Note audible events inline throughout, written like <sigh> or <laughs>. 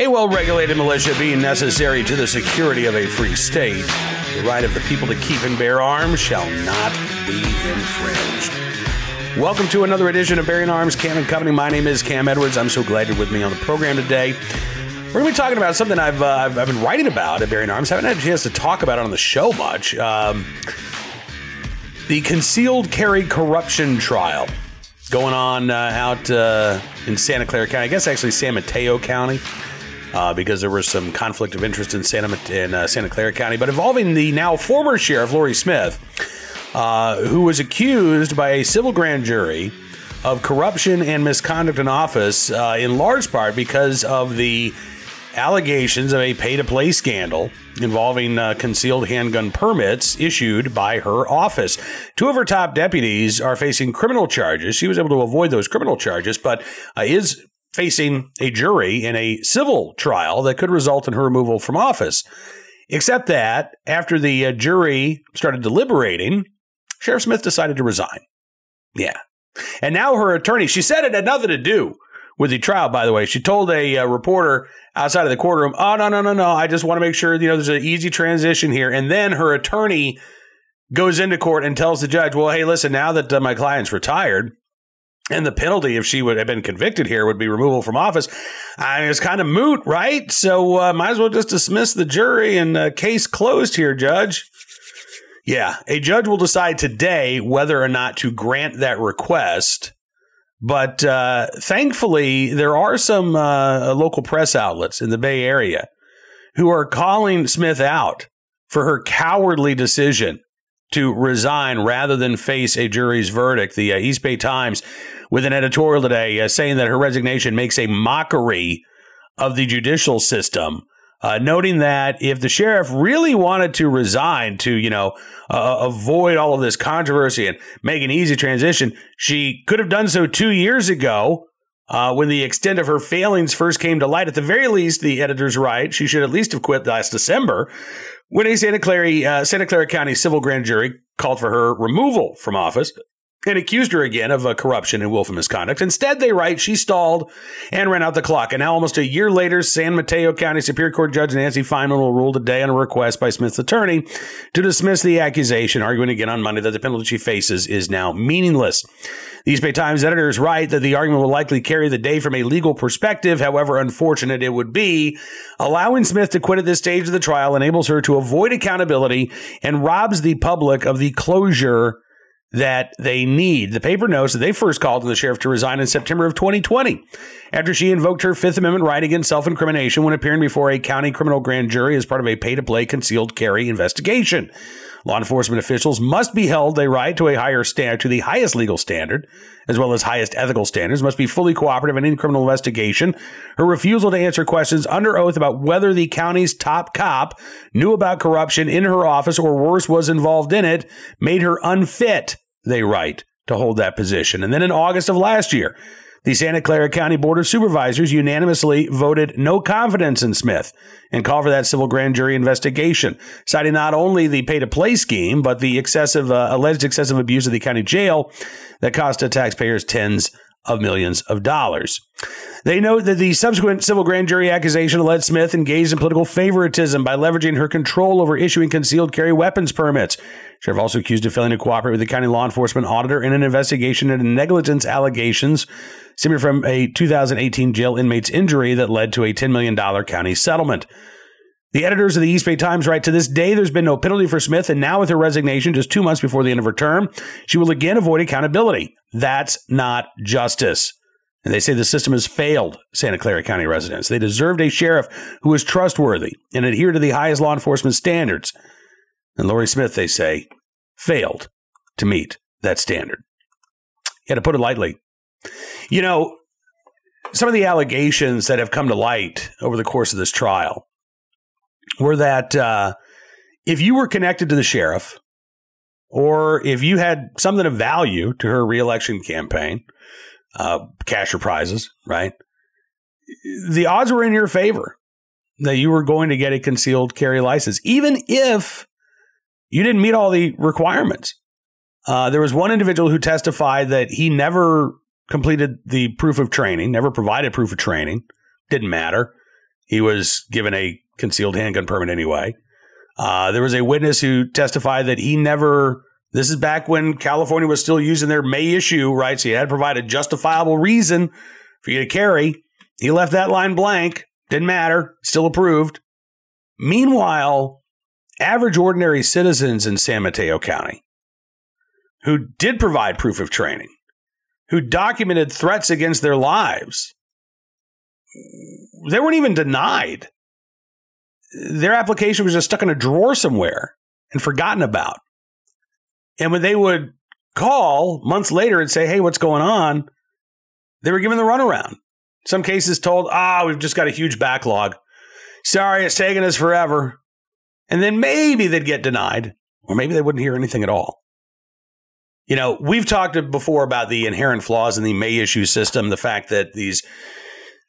A well regulated militia being necessary to the security of a free state, the right of the people to keep and bear arms shall not be infringed. Welcome to another edition of Bearing Arms Cam and Company. My name is Cam Edwards. I'm so glad you're with me on the program today. We're going to be talking about something I've, uh, I've, I've, been writing about at Bearing Arms. I Haven't had a chance to talk about it on the show much. Um, the concealed carry corruption trial going on uh, out uh, in Santa Clara County. I guess actually San Mateo County uh, because there was some conflict of interest in Santa in uh, Santa Clara County, but involving the now former sheriff Laurie Smith, uh, who was accused by a civil grand jury of corruption and misconduct in office, uh, in large part because of the allegations of a pay-to-play scandal involving uh, concealed handgun permits issued by her office. Two of her top deputies are facing criminal charges. She was able to avoid those criminal charges, but uh, is facing a jury in a civil trial that could result in her removal from office. Except that after the uh, jury started deliberating, Sheriff Smith decided to resign. Yeah. And now her attorney, she said it had nothing to do with the trial, by the way. She told a uh, reporter outside of the courtroom, oh, no, no, no, no. I just want to make sure, you know, there's an easy transition here. And then her attorney goes into court and tells the judge, well, hey, listen, now that uh, my client's retired, and the penalty, if she would have been convicted here, would be removal from office. It's kind of moot, right? So uh, might as well just dismiss the jury and uh, case closed here, Judge. Yeah, a judge will decide today whether or not to grant that request. But uh, thankfully, there are some uh, local press outlets in the Bay Area who are calling Smith out for her cowardly decision to resign rather than face a jury's verdict. The uh, East Bay Times with an editorial today uh, saying that her resignation makes a mockery of the judicial system. Uh, noting that if the sheriff really wanted to resign to, you know, uh, avoid all of this controversy and make an easy transition, she could have done so two years ago uh, when the extent of her failings first came to light. At the very least, the editor's right. She should at least have quit last December when a Santa Clara, uh, Santa Clara County civil grand jury called for her removal from office and accused her again of uh, corruption and willful misconduct. Instead, they write she stalled and ran out the clock. And now, almost a year later, San Mateo County Superior Court Judge Nancy Fineman will rule today on a request by Smith's attorney to dismiss the accusation, arguing again on Monday that the penalty she faces is now meaningless. The East Bay Times editors write that the argument will likely carry the day from a legal perspective, however unfortunate it would be. Allowing Smith to quit at this stage of the trial enables her to avoid accountability and robs the public of the closure that they need. The paper notes that they first called on the sheriff to resign in September of 2020 after she invoked her Fifth Amendment right against self incrimination when appearing before a county criminal grand jury as part of a pay to play concealed carry investigation. Law enforcement officials must be held, to a higher standard, to the highest legal standard, as well as highest ethical standards, must be fully cooperative in any criminal investigation. Her refusal to answer questions under oath about whether the county's top cop knew about corruption in her office or worse was involved in it made her unfit, they write, to hold that position. And then in August of last year, the Santa Clara County Board of Supervisors unanimously voted no confidence in Smith and called for that civil grand jury investigation, citing not only the pay to play scheme, but the excessive, uh, alleged excessive abuse of the county jail that cost the taxpayers tens of millions of dollars. They note that the subsequent civil grand jury accusation led Smith engaged in political favoritism by leveraging her control over issuing concealed carry weapons permits. Sheriff also accused of failing to cooperate with the county law enforcement auditor in an investigation into negligence allegations stemming from a 2018 jail inmate's injury that led to a $10 million county settlement. The editors of the East Bay Times write To this day, there's been no penalty for Smith, and now with her resignation just two months before the end of her term, she will again avoid accountability. That's not justice. And they say the system has failed Santa Clara County residents. They deserved a sheriff who was trustworthy and adhered to the highest law enforcement standards. And Laurie Smith, they say, failed to meet that standard. Yeah, to put it lightly, you know, some of the allegations that have come to light over the course of this trial were that uh, if you were connected to the sheriff or if you had something of value to her reelection campaign, uh, cash or prizes, right? The odds were in your favor that you were going to get a concealed carry license, even if you didn't meet all the requirements. Uh, there was one individual who testified that he never completed the proof of training, never provided proof of training, didn't matter. he was given a concealed handgun permit anyway. Uh, there was a witness who testified that he never. This is back when California was still using their may issue, right? So you had to provide a justifiable reason for you to carry. He left that line blank. Didn't matter. Still approved. Meanwhile, average ordinary citizens in San Mateo County who did provide proof of training, who documented threats against their lives, they weren't even denied. Their application was just stuck in a drawer somewhere and forgotten about. And when they would call months later and say, hey, what's going on? They were given the runaround. Some cases told, ah, we've just got a huge backlog. Sorry, it's taking us forever. And then maybe they'd get denied, or maybe they wouldn't hear anything at all. You know, we've talked before about the inherent flaws in the May issue system, the fact that these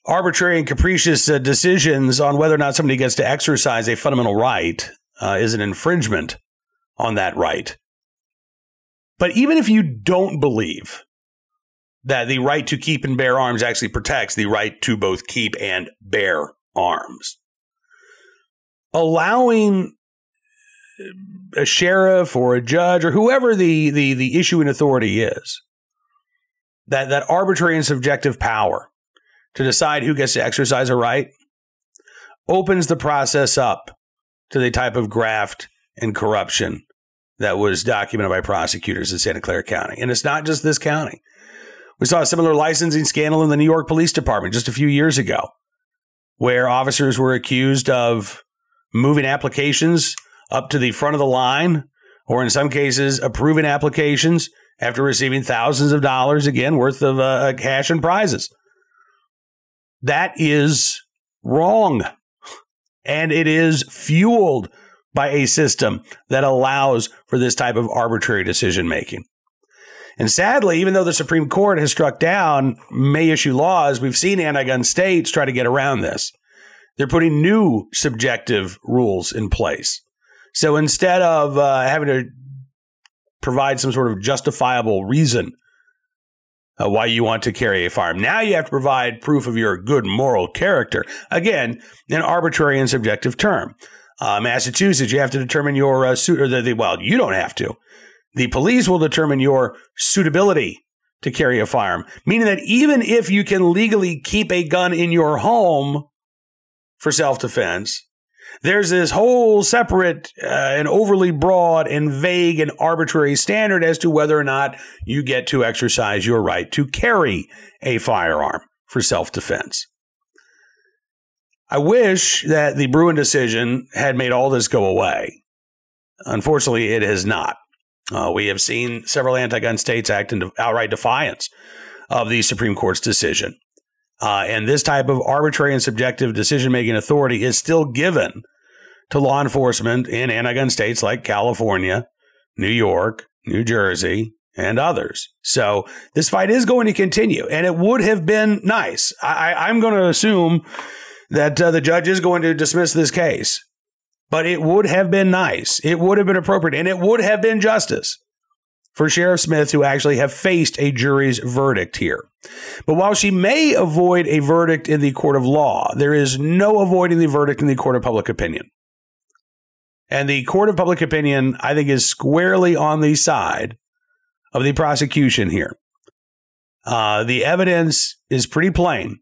arbitrary and capricious uh, decisions on whether or not somebody gets to exercise a fundamental right uh, is an infringement on that right. But even if you don't believe that the right to keep and bear arms actually protects the right to both keep and bear arms, allowing a sheriff or a judge or whoever the, the, the issuing authority is that, that arbitrary and subjective power to decide who gets to exercise a right opens the process up to the type of graft and corruption that was documented by prosecutors in Santa Clara County. And it's not just this county. We saw a similar licensing scandal in the New York Police Department just a few years ago, where officers were accused of moving applications up to the front of the line, or in some cases, approving applications after receiving thousands of dollars again worth of uh, cash and prizes. That is wrong. And it is fueled by a system that allows for this type of arbitrary decision making. And sadly, even though the Supreme Court has struck down may issue laws, we've seen anti gun states try to get around this. They're putting new subjective rules in place. So instead of uh, having to provide some sort of justifiable reason uh, why you want to carry a firearm. Now you have to provide proof of your good moral character. Again, an arbitrary and subjective term. Uh, Massachusetts, you have to determine your uh, suit, or the, the, well, you don't have to. The police will determine your suitability to carry a firearm, meaning that even if you can legally keep a gun in your home for self defense, there's this whole separate uh, and overly broad and vague and arbitrary standard as to whether or not you get to exercise your right to carry a firearm for self defense. I wish that the Bruen decision had made all this go away. Unfortunately, it has not. Uh, we have seen several anti gun states act in outright defiance of the Supreme Court's decision. Uh, and this type of arbitrary and subjective decision making authority is still given to law enforcement in anti gun states like California, New York, New Jersey, and others. So this fight is going to continue, and it would have been nice. I, am going to assume that uh, the judge is going to dismiss this case, but it would have been nice. It would have been appropriate, and it would have been justice for Sheriff Smith to actually have faced a jury's verdict here. But while she may avoid a verdict in the court of law, there is no avoiding the verdict in the court of public opinion. And the court of public opinion, I think, is squarely on the side of the prosecution here. Uh, the evidence is pretty plain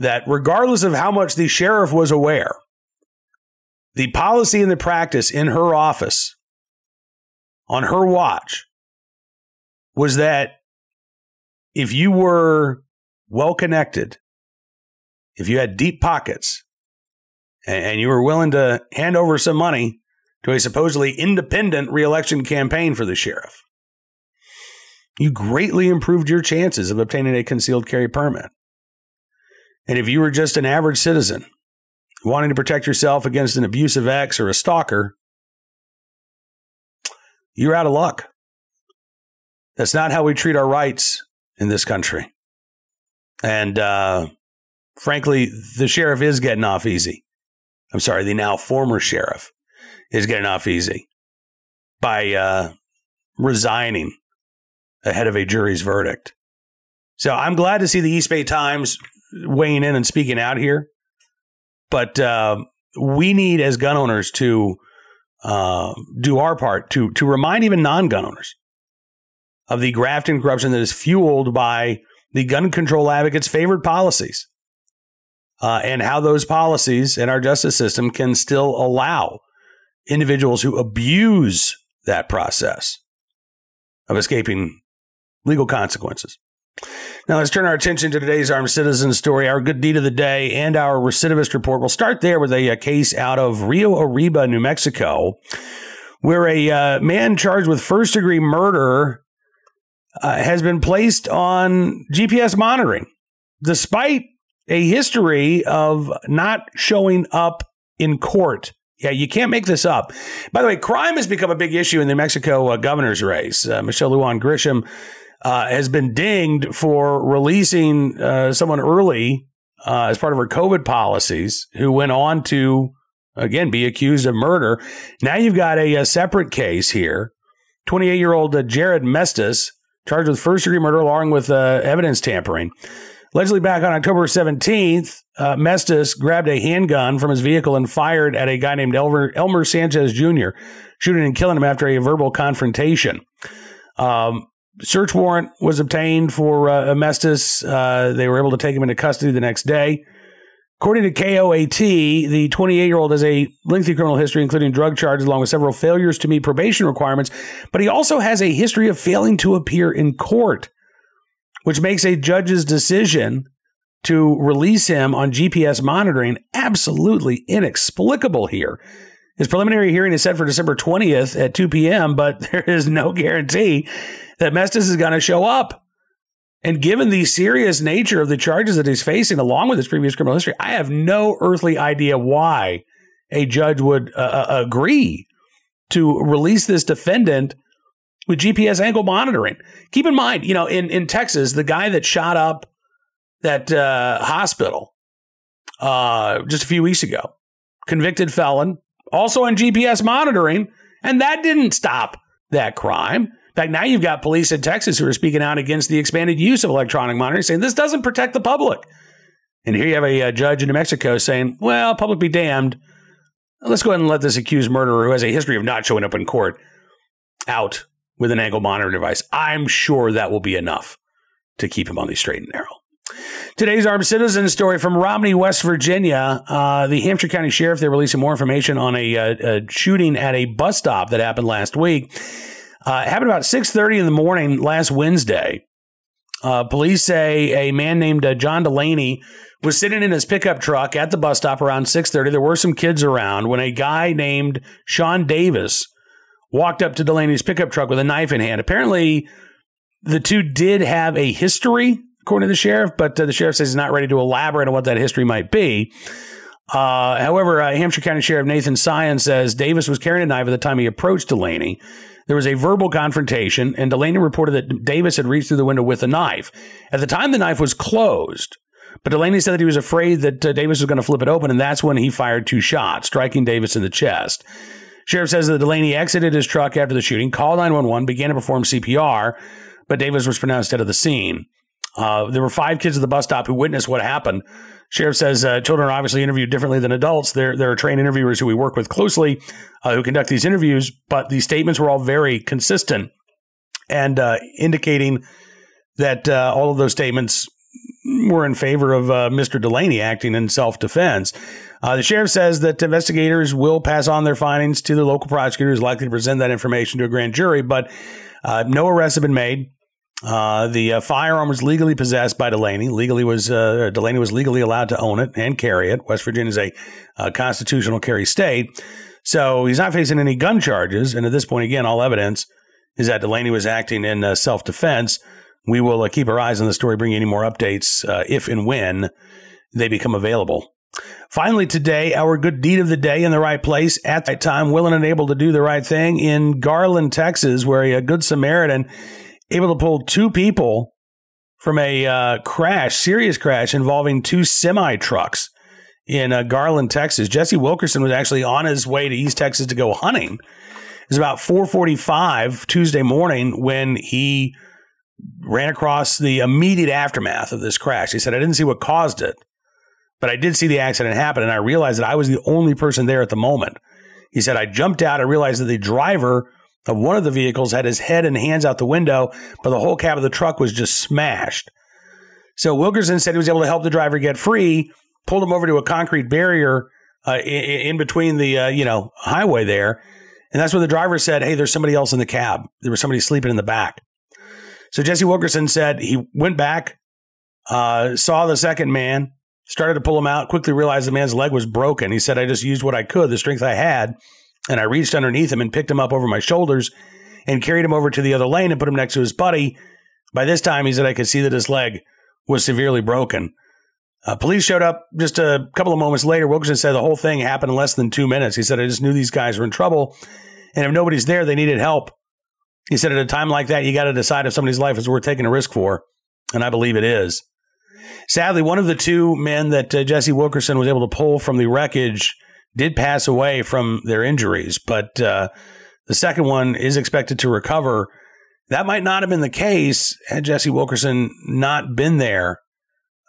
that regardless of how much the sheriff was aware, the policy and the practice in her office on her watch was that if you were well connected, if you had deep pockets, and you were willing to hand over some money to a supposedly independent reelection campaign for the sheriff, you greatly improved your chances of obtaining a concealed carry permit. And if you were just an average citizen wanting to protect yourself against an abusive ex or a stalker, you're out of luck. That's not how we treat our rights in this country. And uh, frankly, the sheriff is getting off easy. I'm sorry, the now former sheriff is getting off easy by uh, resigning ahead of a jury's verdict. So I'm glad to see the East Bay Times weighing in and speaking out here. but uh, we need as gun owners to uh, do our part to to remind even non-gun owners of the graft and corruption that is fueled by the gun control advocates' favored policies, uh, and how those policies in our justice system can still allow individuals who abuse that process of escaping legal consequences. Now let's turn our attention to today's armed citizen story, our good deed of the day, and our recidivist report. We'll start there with a, a case out of Rio Arriba, New Mexico, where a uh, man charged with first degree murder uh, has been placed on GPS monitoring, despite a history of not showing up in court. Yeah, you can't make this up. By the way, crime has become a big issue in the Mexico uh, governor's race. Uh, Michelle Lujan Grisham uh, has been dinged for releasing uh, someone early uh, as part of her COVID policies who went on to, again, be accused of murder. Now you've got a, a separate case here. 28 year old uh, Jared Mestis, charged with first degree murder along with uh, evidence tampering. Allegedly, back on October 17th, uh, Mestis grabbed a handgun from his vehicle and fired at a guy named Elmer, Elmer Sanchez Jr., shooting and killing him after a verbal confrontation. Um, search warrant was obtained for uh, Mestis. Uh, they were able to take him into custody the next day. According to KOAT, the 28 year old has a lengthy criminal history, including drug charges, along with several failures to meet probation requirements. But he also has a history of failing to appear in court, which makes a judge's decision to release him on GPS monitoring absolutely inexplicable here. His preliminary hearing is set for December 20th at 2 p.m., but <laughs> there is no guarantee that Mestis is going to show up. And given the serious nature of the charges that he's facing, along with his previous criminal history, I have no earthly idea why a judge would uh, uh agree to release this defendant with GPS ankle monitoring. Keep in mind, you know, in, in Texas, the guy that shot up that uh, hospital uh, just a few weeks ago, convicted felon, also on GPS monitoring, and that didn't stop that crime. Fact, now you've got police in Texas who are speaking out against the expanded use of electronic monitoring, saying this doesn't protect the public. And here you have a, a judge in New Mexico saying, well, public be damned. Let's go ahead and let this accused murderer, who has a history of not showing up in court, out with an ankle monitor device. I'm sure that will be enough to keep him on the straight and narrow. Today's armed citizen story from Romney, West Virginia. Uh, the Hampshire County Sheriff, they're releasing more information on a, a, a shooting at a bus stop that happened last week. Uh, it happened about 6.30 in the morning last Wednesday. Uh, police say a man named uh, John Delaney was sitting in his pickup truck at the bus stop around 6.30. There were some kids around when a guy named Sean Davis walked up to Delaney's pickup truck with a knife in hand. Apparently, the two did have a history, according to the sheriff, but uh, the sheriff says he's not ready to elaborate on what that history might be. Uh, however, uh, Hampshire County Sheriff Nathan Sion says Davis was carrying a knife at the time he approached Delaney. There was a verbal confrontation, and Delaney reported that Davis had reached through the window with a knife. At the time, the knife was closed, but Delaney said that he was afraid that uh, Davis was going to flip it open, and that's when he fired two shots, striking Davis in the chest. Sheriff says that Delaney exited his truck after the shooting, called 911, began to perform CPR, but Davis was pronounced dead at the scene. Uh, there were five kids at the bus stop who witnessed what happened. Sheriff says uh, children are obviously interviewed differently than adults. There, there are trained interviewers who we work with closely uh, who conduct these interviews, but the statements were all very consistent and uh, indicating that uh, all of those statements were in favor of uh, Mr. Delaney acting in self defense. The sheriff says that investigators will pass on their findings to the local prosecutor who's likely to present that information to a grand jury, but no arrests have been made. Uh, the uh, firearm was legally possessed by Delaney. Legally was uh, Delaney was legally allowed to own it and carry it. West Virginia is a uh, constitutional carry state, so he's not facing any gun charges. And at this point, again, all evidence is that Delaney was acting in uh, self defense. We will uh, keep our eyes on the story, bring you any more updates if and when they become available. Finally, today, our good deed of the day in the right place at the right time, willing and able to do the right thing in Garland, Texas, where a good Samaritan able to pull two people from a uh, crash, serious crash involving two semi trucks in uh, Garland, Texas. Jesse Wilkerson was actually on his way to East Texas to go hunting. It was about 4:45 Tuesday morning when he ran across the immediate aftermath of this crash. He said, "I didn't see what caused it, but I did see the accident happen and I realized that I was the only person there at the moment. He said, I jumped out. I realized that the driver of one of the vehicles had his head and hands out the window, but the whole cab of the truck was just smashed. So Wilkerson said he was able to help the driver get free, pulled him over to a concrete barrier uh, in, in, between the uh, you know highway there, and that's when the driver said, "Hey, there's somebody else in the cab. There was somebody sleeping in the back." So Jesse Wilkerson said he went back, uh, saw the second man, started to pull him out, quickly realized the man's leg was broken. He said, I just used what I could, the strength I had, and I reached underneath him and picked him up over my shoulders and carried him over to the other lane and put him next to his buddy. By this time, he said I could see that his leg was severely broken. Uh, police showed up just a couple of moments later. Wilkerson said the whole thing happened in less than two minutes. He said, I just knew these guys were in trouble. And if nobody's there, they needed help. He said, at a time like that, you got to decide if somebody's life is worth taking a risk for. And I believe it is. Sadly, one of the two men that uh, Jesse Wilkerson was able to pull from the wreckage did pass away from their injuries, but uh, the second one is expected to recover. That might not have been the case had Jesse Wilkerson not been there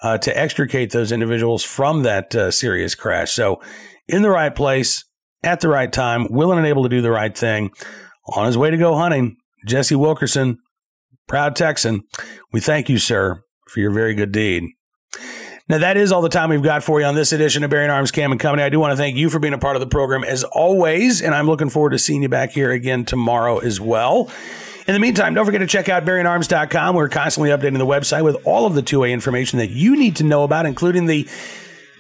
uh, to extricate those individuals from that uh, serious crash. So, in the right place, at the right time, willing and able to do the right thing, on his way to go hunting, Jesse Wilkerson, proud Texan. We thank you, sir, for your very good deed. Now, that is all the time we've got for you on this edition of Bearing Arms Cam and Company. I do want to thank you for being a part of the program as always, and I'm looking forward to seeing you back here again tomorrow as well. In the meantime, don't forget to check out bearingarms.com. We're constantly updating the website with all of the 2A information that you need to know about, including the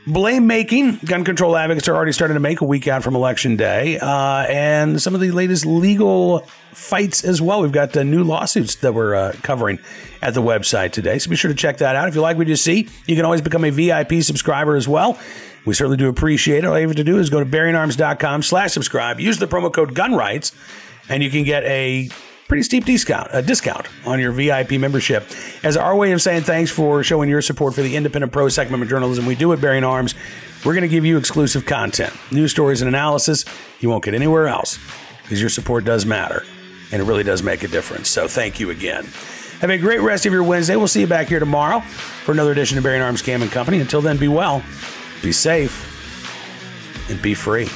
blame making gun control advocates are already starting to make a week out from election day uh, and some of the latest legal fights as well. We've got uh, new lawsuits that we're uh, covering at the website today so be sure to check that out. If you like what you see you can always become a vip subscriber as well. We certainly do appreciate it. All you have to do is go to bearingarms.com slash subscribe use the promo code gun rights and you can get a pretty steep discount, a discount on your VIP membership. As our way of saying thanks for showing your support for the independent pro segment of journalism we do at Bearing Arms, we're going to give you exclusive content, news stories, and analysis you won't get anywhere else because your support does matter and it really does make a difference. So thank you again. Have a great rest of your Wednesday. We'll see you back here tomorrow for another edition of Bearing Arms Cam and Company. Until then, be well, be safe, and be free.